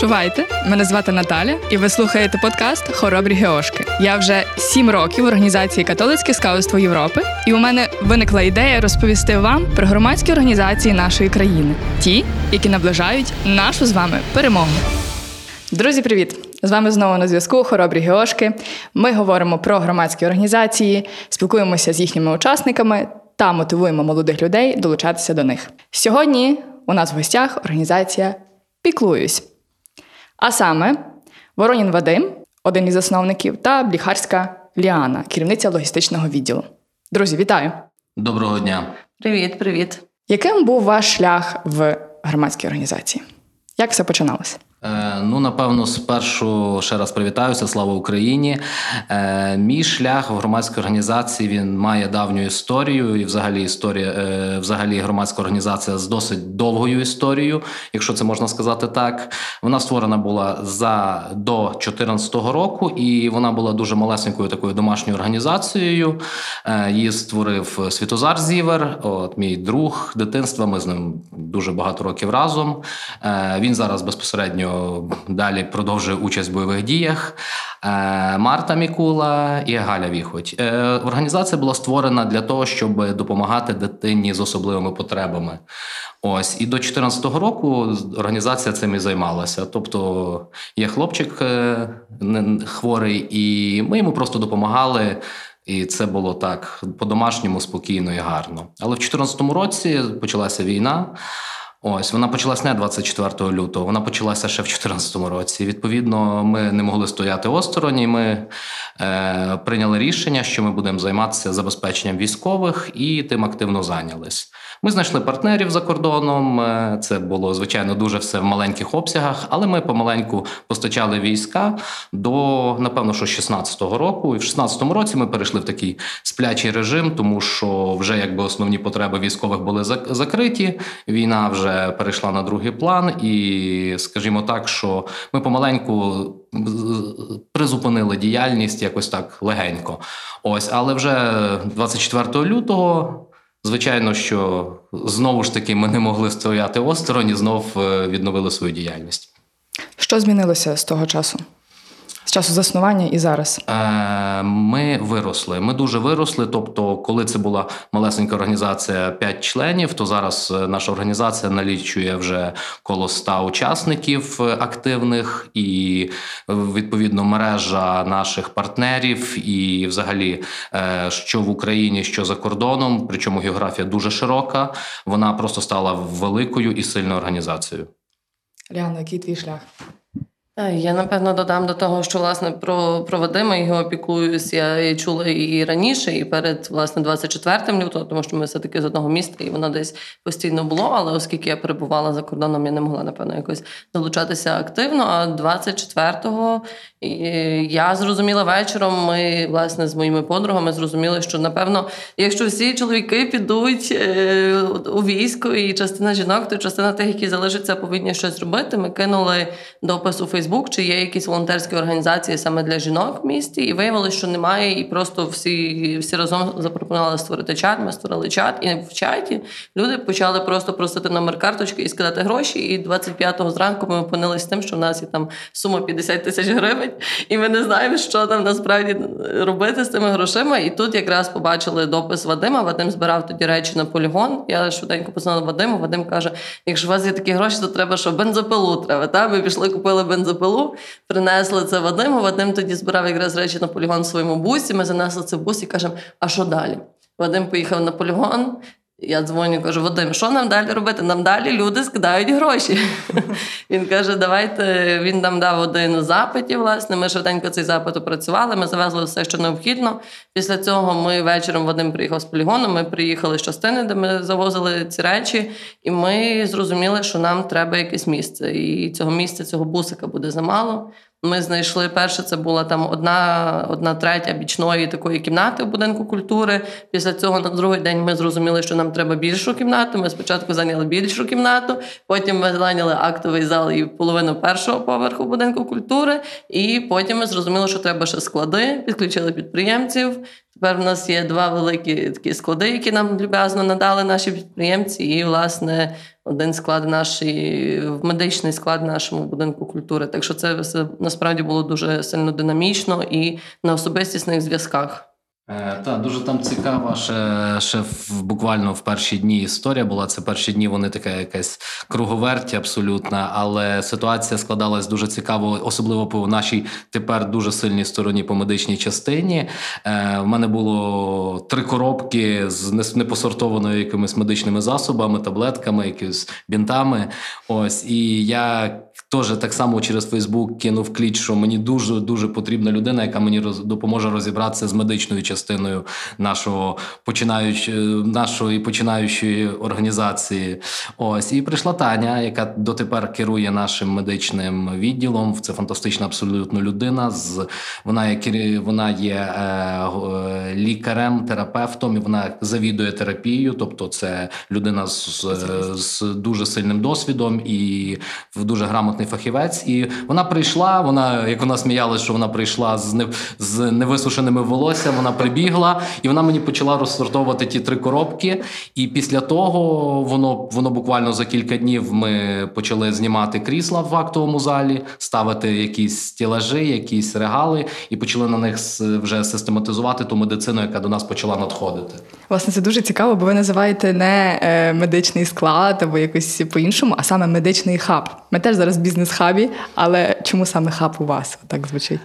Чувайте, мене звати Наталя, і ви слухаєте подкаст Хоробрі Геошки. Я вже сім років в організації Католицьке скаутство Європи, і у мене виникла ідея розповісти вам про громадські організації нашої країни, ті, які наближають нашу з вами перемогу. Друзі, привіт! З вами знову на зв'язку Хоробрі Геошки. Ми говоримо про громадські організації, спілкуємося з їхніми учасниками та мотивуємо молодих людей долучатися до них. Сьогодні у нас в гостях організація Піклуюсь. А саме Воронін Вадим, один із засновників, та Бліхарська Ліана, керівниця логістичного відділу. Друзі, вітаю! Доброго дня. Привіт, привіт. Яким був ваш шлях в громадській організації? Як все починалося? Е, ну, напевно, спершу ще раз привітаюся. Слава Україні. Е, мій шлях в громадській організації він має давню історію, і взагалі історія, е, взагалі громадська організація з досить довгою історією, якщо це можна сказати так. Вона створена була за до 2014 року, і вона була дуже малесенькою такою домашньою організацією. Її створив Світозар Зівер, от мій друг дитинства. Ми з ним дуже багато років разом. Він зараз безпосередньо далі продовжує участь в бойових діях. Е, Марта Мікула і Галя Віхоть. Е, організація була створена для того, щоб допомагати дитині з особливими потребами. Ось і до 2014 року організація цим і займалася. Тобто є хлопчик е, хворий, і ми йому просто допомагали. І це було так по-домашньому спокійно і гарно. Але в 2014 році почалася війна. Ось вона почалась не 24 лютого, вона почалася ще в 2014 році. Відповідно, ми не могли стояти осторонь. і Ми е, прийняли рішення, що ми будемо займатися забезпеченням військових і тим активно зайнялись. Ми знайшли партнерів за кордоном. Е, це було звичайно дуже все в маленьких обсягах, але ми помаленьку постачали війська до напевно, що 16-го року. І в 16-му році ми перейшли в такий сплячий режим, тому що вже якби основні потреби військових були закриті. Війна вже перейшла на другий план, і скажімо так, що ми помаленьку призупинили діяльність якось так легенько. Ось, але вже 24 лютого. Звичайно, що знову ж таки ми не могли стояти осторонь і знов е, відновили свою діяльність. Що змінилося з того часу? З часу заснування і зараз? Е, Ми виросли. Ми дуже виросли. Тобто, коли це була малесенька організація 5 членів, то зараз е, наша організація налічує вже коло 100 учасників е, активних, і відповідно мережа наших партнерів, і взагалі, е, що в Україні, що за кордоном, причому географія дуже широка. Вона просто стала великою і сильною організацією. Ліана, який твій шлях? Я напевно додам до того, що власне про про Вадима його опікуюсь. Я і чула і раніше, і перед власне 24 лютого, тому що ми все таки з одного міста, і воно десь постійно було. Але оскільки я перебувала за кордоном, я не могла напевно якось долучатися активно. А 24-го я зрозуміла вечором. Ми власне з моїми подругами зрозуміли, що напевно, якщо всі чоловіки підуть е, у військо, і частина жінок, то частина тих, які залишаться, повинні щось робити. Ми кинули допис у Фейсбук. Фейсбук, чи є якісь волонтерські організації саме для жінок в місті, і виявилося, що немає, і просто всі всі разом запропонували створити чат. Ми створили чат, і в чаті люди почали просто просити номер карточки і скидати гроші. І 25-го зранку ми опинилися з тим, що в нас є там сума 50 тисяч гривень, і ми не знаємо, що там насправді робити з цими грошима. І тут якраз побачили допис Вадима. Вадим збирав тоді речі на полігон. Я швиденько познала Вадиму. Вадим каже: якщо у вас є такі гроші, то треба, що бензопилу треба. Та ми пішли, купили бензопилу бензопилу, принесли це Вадиму. Вадим тоді збирав якраз речі на полігон в своєму бусі. Ми занесли це в бус і кажемо, а що далі? Вадим поїхав на полігон. Я дзвоню, кажу, Вадим, що нам далі робити? Нам далі люди скидають гроші. Він каже, давайте він нам дав один запиті. Власне, ми швиденько цей запит опрацювали. Ми завезли все, що необхідно. Після цього ми вечором Вадим приїхав з полігону. Ми приїхали з частини, де ми завозили ці речі, і ми зрозуміли, що нам треба якесь місце. І цього місця, цього бусика буде замало. Ми знайшли перше, це була там одна одна третя бічної такої кімнати в будинку культури. Після цього на другий день ми зрозуміли, що нам треба більшу кімнату. Ми спочатку зайняли більшу кімнату, потім ми зайняли актовий зал зал і половину першого поверху будинку культури. І потім ми зрозуміли, що треба ще склади, підключили підприємців. Тепер в нас є два великі такі склади, які нам люб'язно надали наші підприємці. І, власне, один склад нашої медичний склад нашому будинку культури. Так що це все насправді було дуже сильно динамічно і на особистісних зв'язках. Е, Та дуже там цікава. Ще, ще в, буквально в перші дні історія була. Це перші дні. Вони така якась круговерті абсолютна, але ситуація складалась дуже цікаво, особливо по нашій тепер дуже сильній стороні по медичній частині. Е, В мене було три коробки з не- непосортованою якимись медичними засобами, таблетками, якимись бінтами. Ось і я. Теж так само через Фейсбук кинув кліч, що мені дуже дуже потрібна людина, яка мені роз, допоможе розібратися з медичною частиною нашого починаючи, нашої починаючої організації. Ось і прийшла Таня, яка дотепер керує нашим медичним відділом. Це фантастична абсолютно людина. З вона є вона є е, е, лікарем, терапевтом, і вона завідує терапією. Тобто, це людина з, з дуже сильним досвідом і дуже грамотний фахівець. І вона прийшла. Вона, як вона сміялась, що вона прийшла з не з невисушеними волоссям. Вона прибігла, і вона мені почала розсортовувати ті три коробки. І після того воно воно буквально за кілька днів ми почали знімати крісла в актовому залі, ставити якісь стілажі, якісь регали, і почали на них вже систематизувати ту медицину, яка до нас почала надходити. Власне, це дуже цікаво, бо ви називаєте не е, медичний склад або якось по-іншому, а саме медичний хаб. Ми теж зараз в бізнес-хабі, але чому саме хаб у вас так звучить?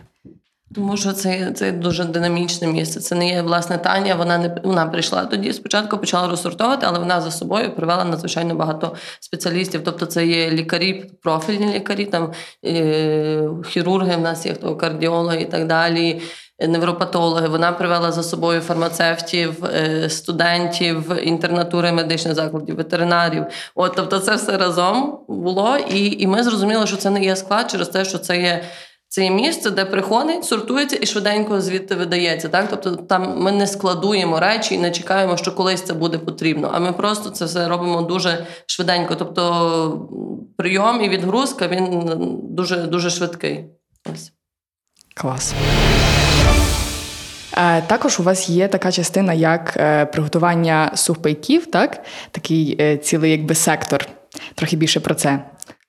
Тому що це, це дуже динамічне місце. Це не є власне Таня. Вона не вона прийшла тоді. Спочатку почала розсортовувати, але вона за собою привела надзвичайно багато спеціалістів. Тобто, це є лікарі, профільні лікарі, там е, хірурги. В нас є хто кардіологи і так далі. Невропатологи, вона привела за собою фармацевтів, е, студентів, інтернатури медичних закладів, ветеринарів. От, тобто, це все разом було, і, і ми зрозуміли, що це не є склад через те, що це є це є місце, де приходить, сортується і швиденько звідти видається. Так? Тобто там ми не складуємо речі і не чекаємо, що колись це буде потрібно. А ми просто це все робимо дуже швиденько. Тобто прийом і відгрузка він дуже дуже швидкий. Ось. Клас. Е, Також у вас є така частина, як е, приготування сухпайків, так? Такий е, цілий якби сектор. Трохи більше про це.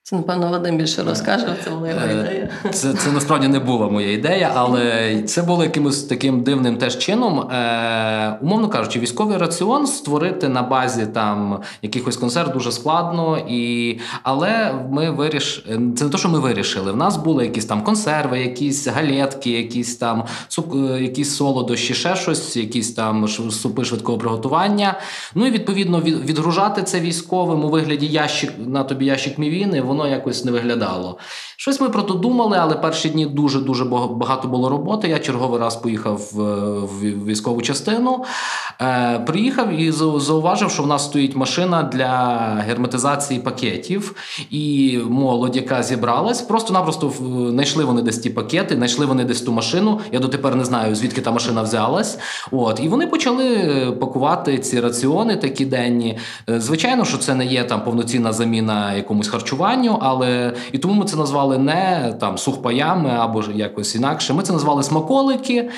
Це, напевно, Вадим більше розкаже, це була його ідея. Це, це насправді не була моя ідея, але це було якимось таким дивним теж чином. Е, умовно кажучи, військовий раціон створити на базі там якихось консерв дуже складно. І... Але ми виріш... Це не те, що ми вирішили. В нас були якісь там консерви, якісь галетки, якісь там суп... е, якісь солодощі, ще щось, якісь там супи швидкого приготування. Ну і відповідно відгружати це військовим у вигляді ящик на тобі ящик мівіни, воно якось не виглядало. Щось ми про то думали, але перші дні дуже дуже багато було роботи. Я черговий раз поїхав в, в військову частину. Е, приїхав і зауважив, що в нас стоїть машина для герметизації пакетів. І молодь, яка зібралась, просто-напросто знайшли вони десь ті пакети, знайшли вони десь ту машину. Я дотепер не знаю, звідки та машина взялась. От, і вони почали пакувати ці раціони такі денні. Е, Звичайно, що це не є там повноцінна заміна якомусь харчуванню, але і тому ми це назвали не там сухпаями або ж якось інакше. Ми це назвали смаколики.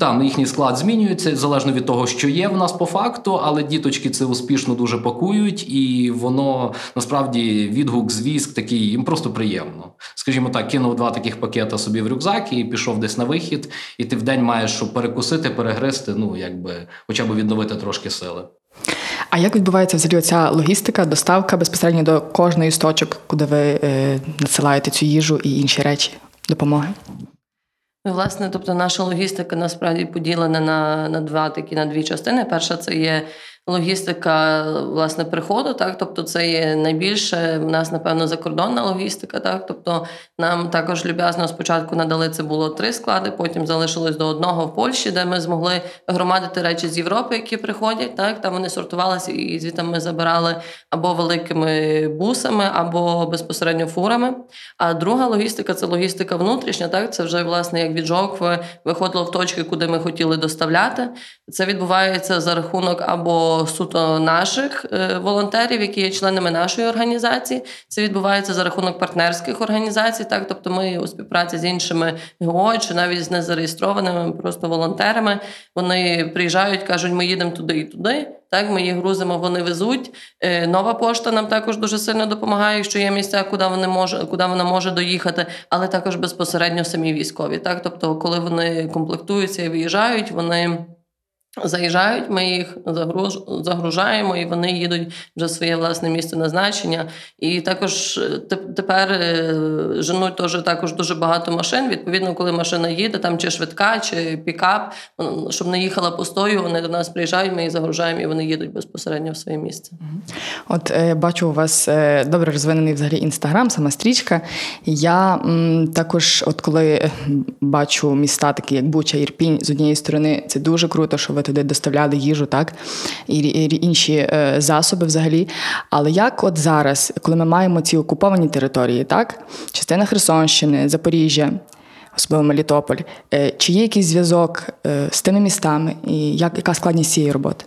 Там їхній склад змінюється залежно від того, що є в нас по факту, але діточки це успішно дуже пакують, і воно насправді відгук, звіск такий їм просто приємно. Скажімо так, кинув два таких пакета собі в рюкзак і пішов десь на вихід, і ти в день маєш що перекусити, перегризти, ну якби хоча б відновити трошки сили. А як відбувається взагалі ця логістика, доставка безпосередньо до кожної з точок, куди ви е, надсилаєте цю їжу і інші речі допомоги? Ну, власне, тобто наша логістика насправді поділена на, на два такі на дві частини. Перша це є логістика власне приходу, так тобто це є найбільше в нас, напевно, закордонна логістика. Так, тобто нам також люб'язно спочатку надали це було три склади, потім залишилось до одного в Польщі, де ми змогли громадити речі з Європи, які приходять. Так там вони сортувалися, і звідти ми забирали або великими бусами, або безпосередньо фурами. А друга логістика це логістика внутрішня. Так, це вже власне як від жокви виходило в точки, куди ми хотіли доставляти. Це відбувається за рахунок або суто наших е, волонтерів, які є членами нашої організації. Це відбувається за рахунок партнерських організацій. Так, тобто ми у співпраці з іншими ГО чи навіть з незареєстрованими просто волонтерами. Вони приїжджають, кажуть, ми їдемо туди і туди. Так, ми їх грузимо, вони везуть. Е, Нова пошта нам також дуже сильно допомагає, що є місця, куди вони може, куди вона може доїхати, але також безпосередньо самі військові. Так, тобто, коли вони комплектуються і виїжджають, вони. Заїжджають, ми їх загруж... загружаємо, і вони їдуть вже в своє власне місце назначення. І також е, тепер е, женуть теж також дуже багато машин. Відповідно, коли машина їде, там чи швидка, чи пікап, щоб не їхала пустою, вони до нас приїжджають, ми їх загружаємо, і вони їдуть безпосередньо в своє місце. От е, бачу у вас добре розвинений взагалі інстаграм, сама стрічка. Я також, от коли бачу міста, такі як Буча, Ірпінь, з однієї сторони, це дуже круто, що ви туди доставляли їжу, так і, і інші е, засоби взагалі. Але як от зараз, коли ми маємо ці окуповані території, так частина Херсонщини, Запоріжжя. Особливо Мелітополь. Е, Чи є якийсь зв'язок е, з тими містами, і як, яка складність цієї роботи?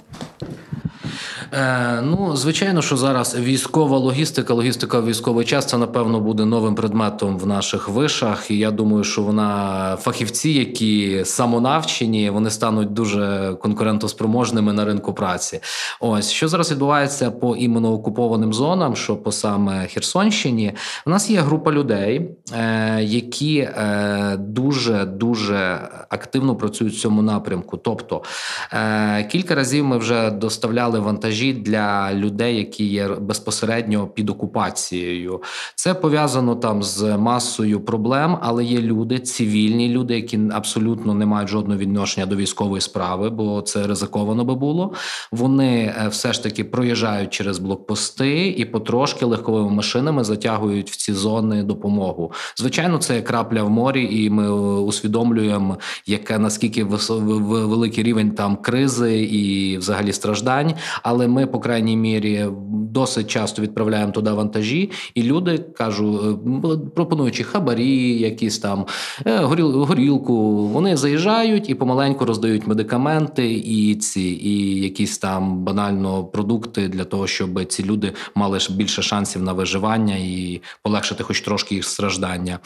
Е, ну, звичайно, що зараз військова логістика, логістика в військовий час напевно буде новим предметом в наших вишах. І я думаю, що вона фахівці, які самонавчені, вони стануть дуже конкурентоспроможними на ринку праці. Ось що зараз відбувається по іменно окупованим зонам, що по саме Херсонщині, у нас є група людей, е, які е, дуже дуже активно працюють в цьому напрямку. Тобто е, кілька разів ми вже доставляли вантажі для людей, які є безпосередньо під окупацією. Це пов'язано там з масою проблем, але є люди, цивільні люди, які абсолютно не мають жодного відношення до військової справи, бо це ризиковано би було. Вони е, все ж таки проїжджають через блокпости і потрошки легковими машинами затягують в ці зони допомогу. Звичайно, це крапля в морі, і ми е, усвідомлюємо, яке наскільки великий рівень там кризи і взагалі страждань. Але ми, по крайній мірі, досить часто відправляємо туди вантажі, і люди кажу, е, пропонуючи хабарі, якісь там е, горілку, вони заїжджають і помаленьку роздають медикаменти і ці, і якісь там банально продукти для того, щоб ці люди мали більше шансів на виживання і полегшити хоч трошки їх страждання.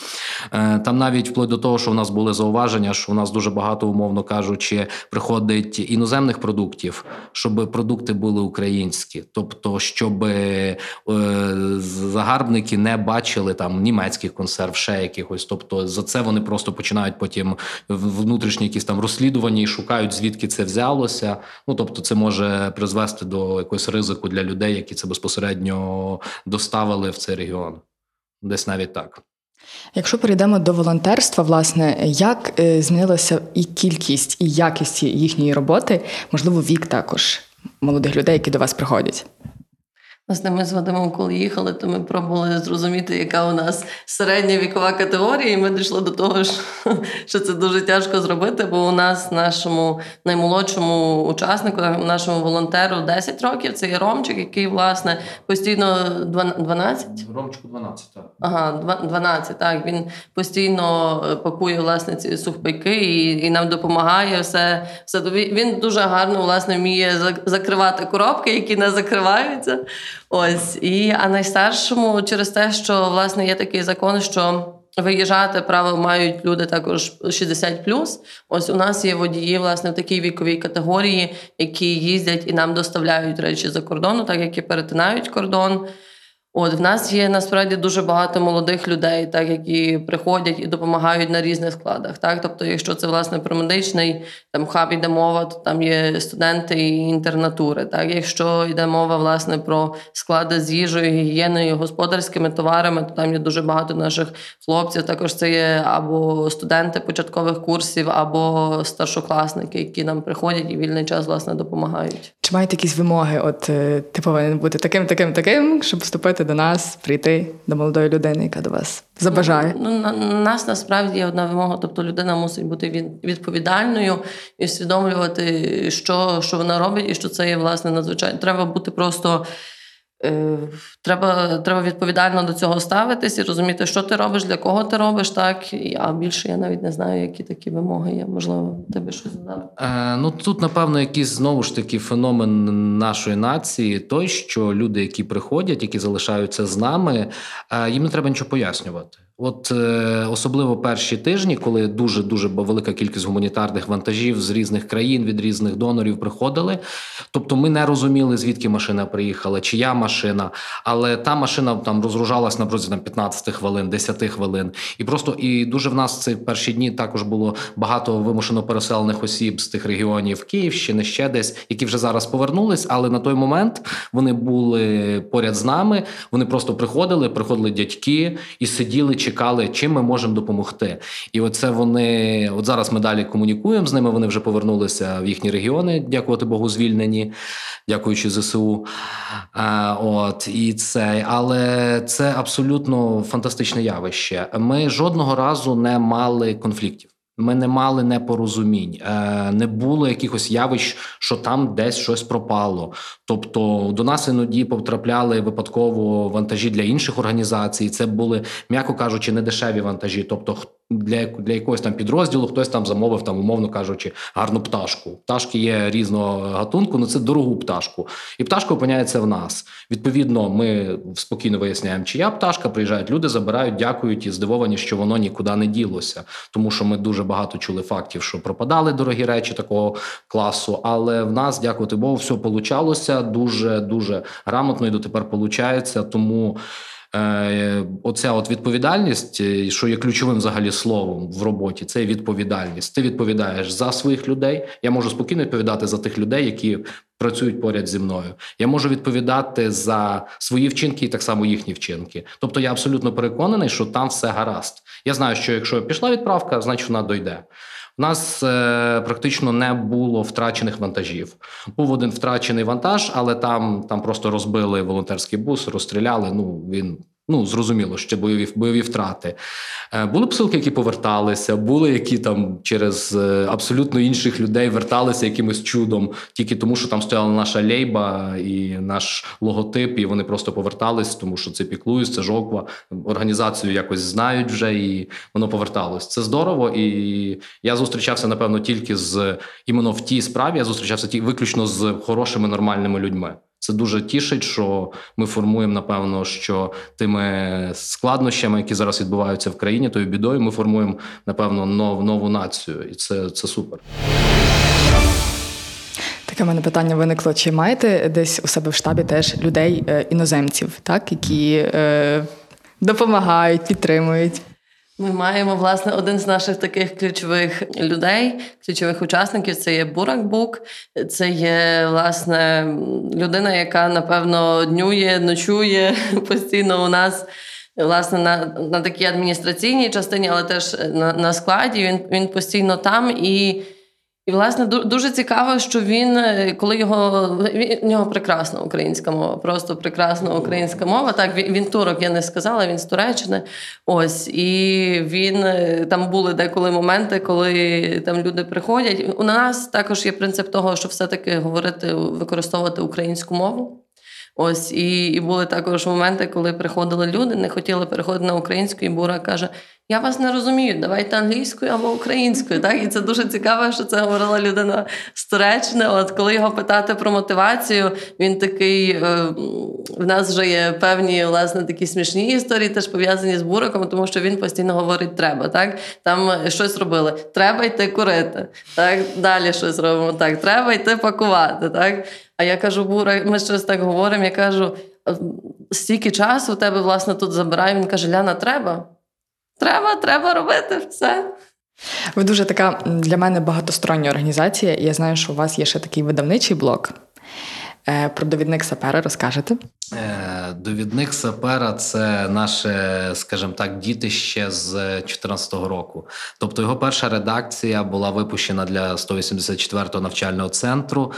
Е, Там навіть вплоть до того, що в нас були зауваження, що у нас дуже багато, умовно кажучи, приходить іноземних продуктів, щоб продукти були українські, тобто, щоб е, загарбники не бачили там німецьких консерв, ще якихось. Тобто за це вони просто починають потім внутрішні якісь там розслідування і шукають звідки це взялося. Ну тобто, це може призвести до якогось ризику для людей, які це безпосередньо доставили в цей регіон. Десь навіть так. Якщо перейдемо до волонтерства, власне, як е, змінилася і кількість, і якість їхньої роботи, можливо, вік також молодих людей, які до вас приходять? Власне, ми з Вадимом, коли їхали, то ми пробували зрозуміти, яка у нас середня вікова категорія, і ми дійшли до того, що, що це дуже тяжко зробити, бо у нас нашому наймолодшому учаснику, нашому волонтеру 10 років, це є Ромчик, який, власне, постійно 12? Ромчику 12, так. Ага, два- 12, так. Він постійно е, пакує власне ці сухпайки і, і нам допомагає все. все. Він дуже гарно власне вміє закривати коробки, які не закриваються. Ось. І, а найстаршому через те, що власне є такий закон, що. Виїжджати право мають люди також 60+. Ось у нас є водії, власне, в такій віковій категорії, які їздять і нам доставляють речі за кордону, так як і перетинають кордон. От в нас є насправді дуже багато молодих людей, так які приходять і допомагають на різних складах. Так, тобто, якщо це власне про медичний там хаб йде мова, то там є студенти і інтернатури. Так, якщо йде мова власне про склади з їжею, гігієною, господарськими товарами, то там є дуже багато наших хлопців. Також це є або студенти початкових курсів, або старшокласники, які нам приходять і вільний час власне допомагають. Чи маєте якісь вимоги? От е, ти повинен бути таким, таким, таким, щоб вступити до нас, прийти до молодої людини, яка до вас забажає? Ну, на на нас насправді є одна вимога, тобто людина мусить бути від- відповідальною і усвідомлювати, що, що вона робить, і що це є власне надзвичайно. Треба бути просто треба, треба відповідально до цього ставитись і розуміти, що ти робиш, для кого ти робиш, так. І- А більше я навіть не знаю, які такі вимоги є. Можливо, тебе щось. Е, ну тут, напевно, якийсь знову ж таки феномен нашої нації, той, що люди, які приходять, які залишаються з нами, е, їм не треба нічого пояснювати. От е, особливо перші тижні, коли дуже дуже велика кількість гуманітарних вантажів з різних країн від різних донорів приходили. Тобто, ми не розуміли, звідки машина приїхала, чия машина, але та машина там розгружалась на протязі там 15 хвилин, 10 хвилин. І просто і дуже в нас ці перші дні також було багато вимушено переселених осіб з тих регіонів Київщини, ще десь, які вже зараз повернулись. Але на той момент вони були поряд з нами. Вони просто приходили, приходили дядьки і сиділи, чекали, чим ми можемо допомогти. І оце вони от зараз ми далі комунікуємо з ними. Вони вже повернулися в їхні регіони, дякувати Богу, звільнені, дякуючи ЗСУ. А, от і це, але це абсолютно фантастичне явище. Ми жодного разу не мали конфліктів. Ми не мали непорозумінь, е, не було якихось явищ, що там десь щось пропало. Тобто до нас іноді потрапляли випадково вантажі для інших організацій. Це були, м'яко кажучи, не дешеві вантажі. Тобто, для, для якогось там підрозділу хтось там замовив, там, умовно кажучи, гарну пташку. Пташки є різного гатунку, але це дорогу пташку. І пташка опиняється в нас. Відповідно, ми спокійно виясняємо, чия пташка. Приїжджають люди, забирають, дякують і здивовані, що воно нікуди не ділося. Тому що ми дуже багато чули фактів, що пропадали дорогі речі такого класу. Але в нас, дякувати Богу, все получалося дуже дуже грамотно і дотепер получається. Тому. Е, Оця от відповідальність, е, що є ключовим взагалі словом в роботі, це відповідальність. Ти відповідаєш за своїх людей. Я можу спокійно відповідати за тих людей, які працюють поряд зі мною. Я можу відповідати за свої вчинки і так само їхні вчинки. Тобто я абсолютно переконаний, що там все гаразд. Я знаю, що якщо пішла відправка, значить вона дойде. У нас е, практично не було втрачених вантажів. Був один втрачений вантаж, але там, там просто розбили волонтерський бус, розстріляли. Ну він ну зрозуміло, що бойові бойові втрати. Е, були посилки, які поверталися, були які там через е, абсолютно інших людей верталися якимось чудом, тільки тому, що там стояла наша лейба і наш логотип, і вони просто повертались, тому що це піклуюсь, це жоква. Організацію якось знають вже, і воно поверталось. Це здорово. І я зустрічався, напевно, тільки з іменно в тій справі. Я зустрічався тільки виключно з хорошими нормальними людьми. Це дуже тішить, що ми формуємо, напевно, що тими складнощами, які зараз відбуваються в країні, тою бідою, ми формуємо, напевно, нов, нову націю, і це, це супер. Таке в мене питання виникло: чи маєте десь у себе в штабі теж людей е, іноземців, так, які е, допомагають, підтримують? Ми маємо власне один з наших таких ключових людей, ключових учасників. Це є Бурак Бук. Це є власне людина, яка напевно днює, ночує постійно у нас. Власне, на на такій адміністраційній частині, але теж на на складі він він постійно там. І, і власне, ду- дуже цікаво, що він, е, коли його він, в нього прекрасна українська мова, просто прекрасна українська мова. Так, він, він турок, я не сказала, він з Туреччини. Ось, і він е, там були деколи моменти, коли там люди приходять. У нас також є принцип того, що все-таки говорити, використовувати українську мову. Ось і, і були також моменти, коли приходили люди, не хотіли переходити на українську, і Бура каже: Я вас не розумію, давайте англійською або українською. Так, і це дуже цікаво, що це говорила людина з Туреччини. От коли його питати про мотивацію, він такий е, в нас вже є певні власне такі смішні історії, теж пов'язані з бураком, тому що він постійно говорить: треба. Так там щось робили. Треба йти курити. Так далі щось робимо. Так, треба йти пакувати. Так. А я кажу, Бура, ми щось так говоримо. Я кажу, стільки часу у тебе власне тут забираю. Він каже: Ляна, треба. Треба, треба робити все. Ви дуже така для мене багатостороння організація. і Я знаю, що у вас є ще такий видавничий блок. Е, Про довідник сапера розкажете? Е, Довідник сапера це наше, скажімо так, дітище з 2014 року. Тобто його перша редакція була випущена для 184-го навчального центру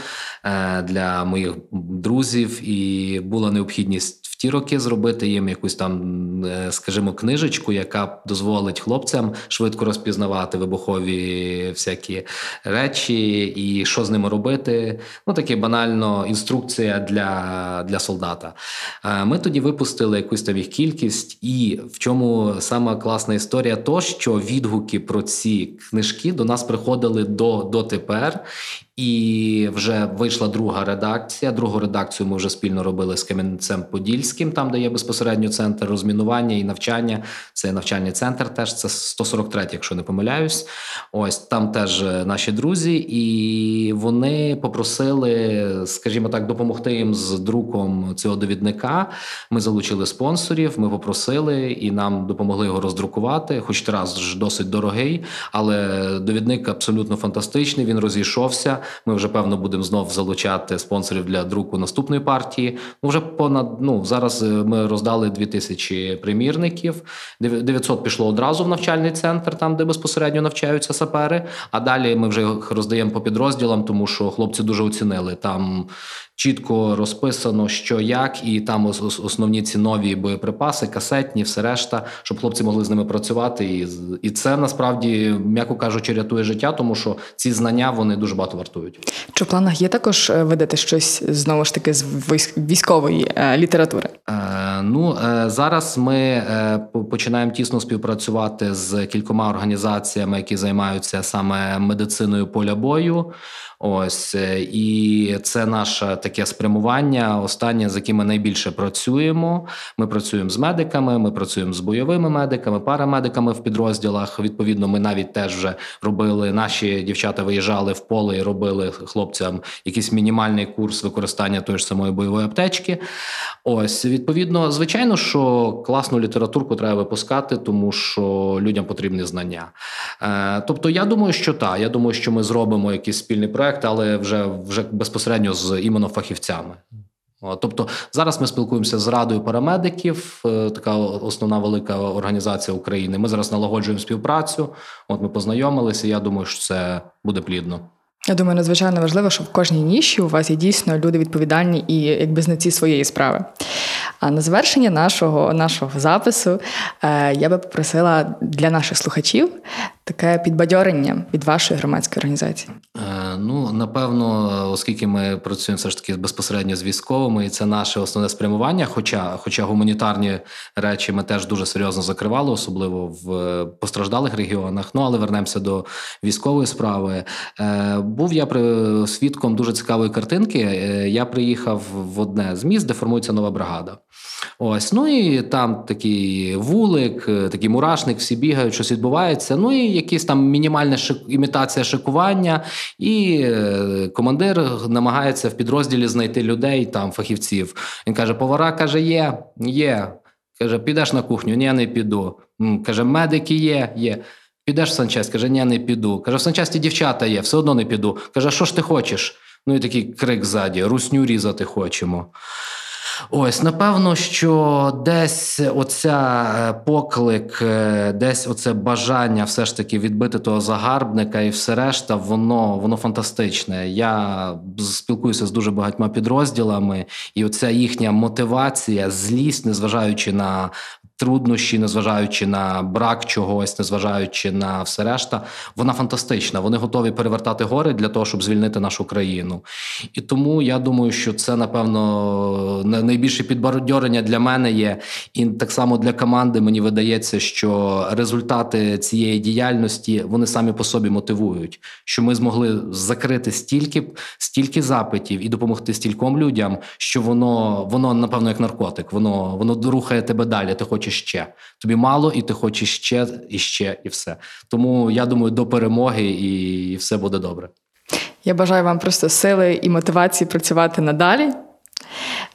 е, для моїх друзів, і була необхідність в ті роки зробити їм якусь там, е, скажімо, книжечку, яка дозволить хлопцям швидко розпізнавати вибухові всякі речі і що з ними робити. Ну таке банально інструкція для, для солдата. Е, Ми тоді випустили якусь там їх кількість, і в чому сама класна історія, то що відгуки про ці книжки до нас приходили до, до тепер. І вже вийшла друга редакція. Другу редакцію ми вже спільно робили з Кам'янцем Подільським, там де є безпосередньо центр розмінування і навчання. Це навчальний центр. Теж це 143, якщо не помиляюсь. Ось там теж е, наші друзі, і вони попросили, скажімо так, допомогти їм з друком цього довідника. Ми залучили спонсорів. Ми попросили і нам допомогли його роздрукувати. Хоч тираж ж досить дорогий, але довідник абсолютно фантастичний. Він розійшовся. Ми вже певно будемо знов залучати спонсорів для друку наступної партії. Ну вже понад ну зараз е, ми роздали 2000 примірників. Дев- 900 пішло одразу в навчальний центр, там де безпосередньо навчаються сапери. А далі ми вже їх роздаємо по підрозділам, тому що хлопці дуже оцінили там. Чітко розписано, що як, і там ос- ос- основні ці нові боєприпаси, касетні, все решта, щоб хлопці могли з ними працювати. І, і це насправді, м'яко кажучи, рятує життя, тому що ці знання вони дуже багато вартують. Чи в планах є також е, видати щось знову ж таки з військ- військової е, літератури? Е, ну е, зараз ми е, починаємо тісно співпрацювати з кількома організаціями, які займаються саме медициною поля бою. Ось е, і це наше таке спрямування. Останнє, з яким ми найбільше працюємо. Ми працюємо з медиками, ми працюємо з бойовими медиками, парамедиками в підрозділах. Відповідно, ми навіть теж вже робили. Наші дівчата виїжджали в поле і робили хлопцям якийсь мінімальний курс використання тої ж самої бойової аптечки. Ось відповідно, звичайно, що класну літературку треба випускати, тому що людям потрібні знання. Е, тобто, я думаю, що так. Я думаю, що ми зробимо якийсь спільний проект, але вже, вже безпосередньо з іменно фахівцями. Тобто зараз ми спілкуємося з радою парамедиків, е, така основна велика організація України. Ми зараз налагоджуємо співпрацю. От ми познайомилися. Я думаю, що це буде плідно. Я думаю, надзвичайно важливо, що в кожній ніші у вас є дійсно люди відповідальні і якби знавці своєї справи. А на завершення нашого, нашого запису е, я би попросила для наших слухачів таке підбадьорення від вашої громадської організації. Ну, напевно, оскільки ми працюємо все ж таки безпосередньо з військовими, і це наше основне спрямування. Хоча, хоча гуманітарні речі ми теж дуже серйозно закривали, особливо в е, постраждалих регіонах. Ну але вернемося до військової справи. Е, Був я при свідком дуже цікавої картинки. Е, Я приїхав в одне з міст, де формується нова бригада. Ось, ну і там такий вулик, такий мурашник, всі бігають, щось відбувається. Ну і якісь там мінімальна шик... імітація шикування, і е, командир намагається в підрозділі знайти людей, там фахівців. Він каже: повара каже, є, є. Каже, підеш на кухню? Ні, не піду. Каже, медики є, є. Підеш в санчасть? Каже, ні, не піду. Каже, в санчасті дівчата є, все одно не піду. Каже, що ж ти хочеш? Ну і такий крик ззаді: русню різати хочемо. Ось, напевно, що десь оця е, поклик, е, десь оце бажання все ж таки відбити того загарбника і все решта, воно, воно фантастичне. Я спілкуюся з дуже багатьма підрозділами, і оця їхня мотивація, злість, незважаючи на труднощі, незважаючи на брак чогось, незважаючи на все решта, вона фантастична. Вони готові перевертати гори для того, щоб звільнити нашу країну. І тому я думаю, що це напевно на- найбільше підбадьорення для мене є. І так само для команди мені видається, що результати цієї діяльності вони самі по собі мотивують, що ми змогли закрити стільки, стільки запитів і допомогти стільком людям, що воно, воно напевно як наркотик, воно, воно рухає тебе далі. Ти хочеш ще. Тобі мало, і ти хочеш ще, і ще, і все. Тому я думаю, до перемоги і все буде добре. Я бажаю вам просто сили і мотивації працювати надалі.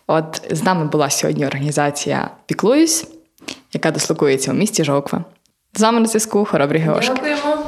От з нами була сьогодні організація Піклуюсь, яка дислокується у місті Жоква. З вами на зв'язку Хоробрі Геошки. Дякуємо.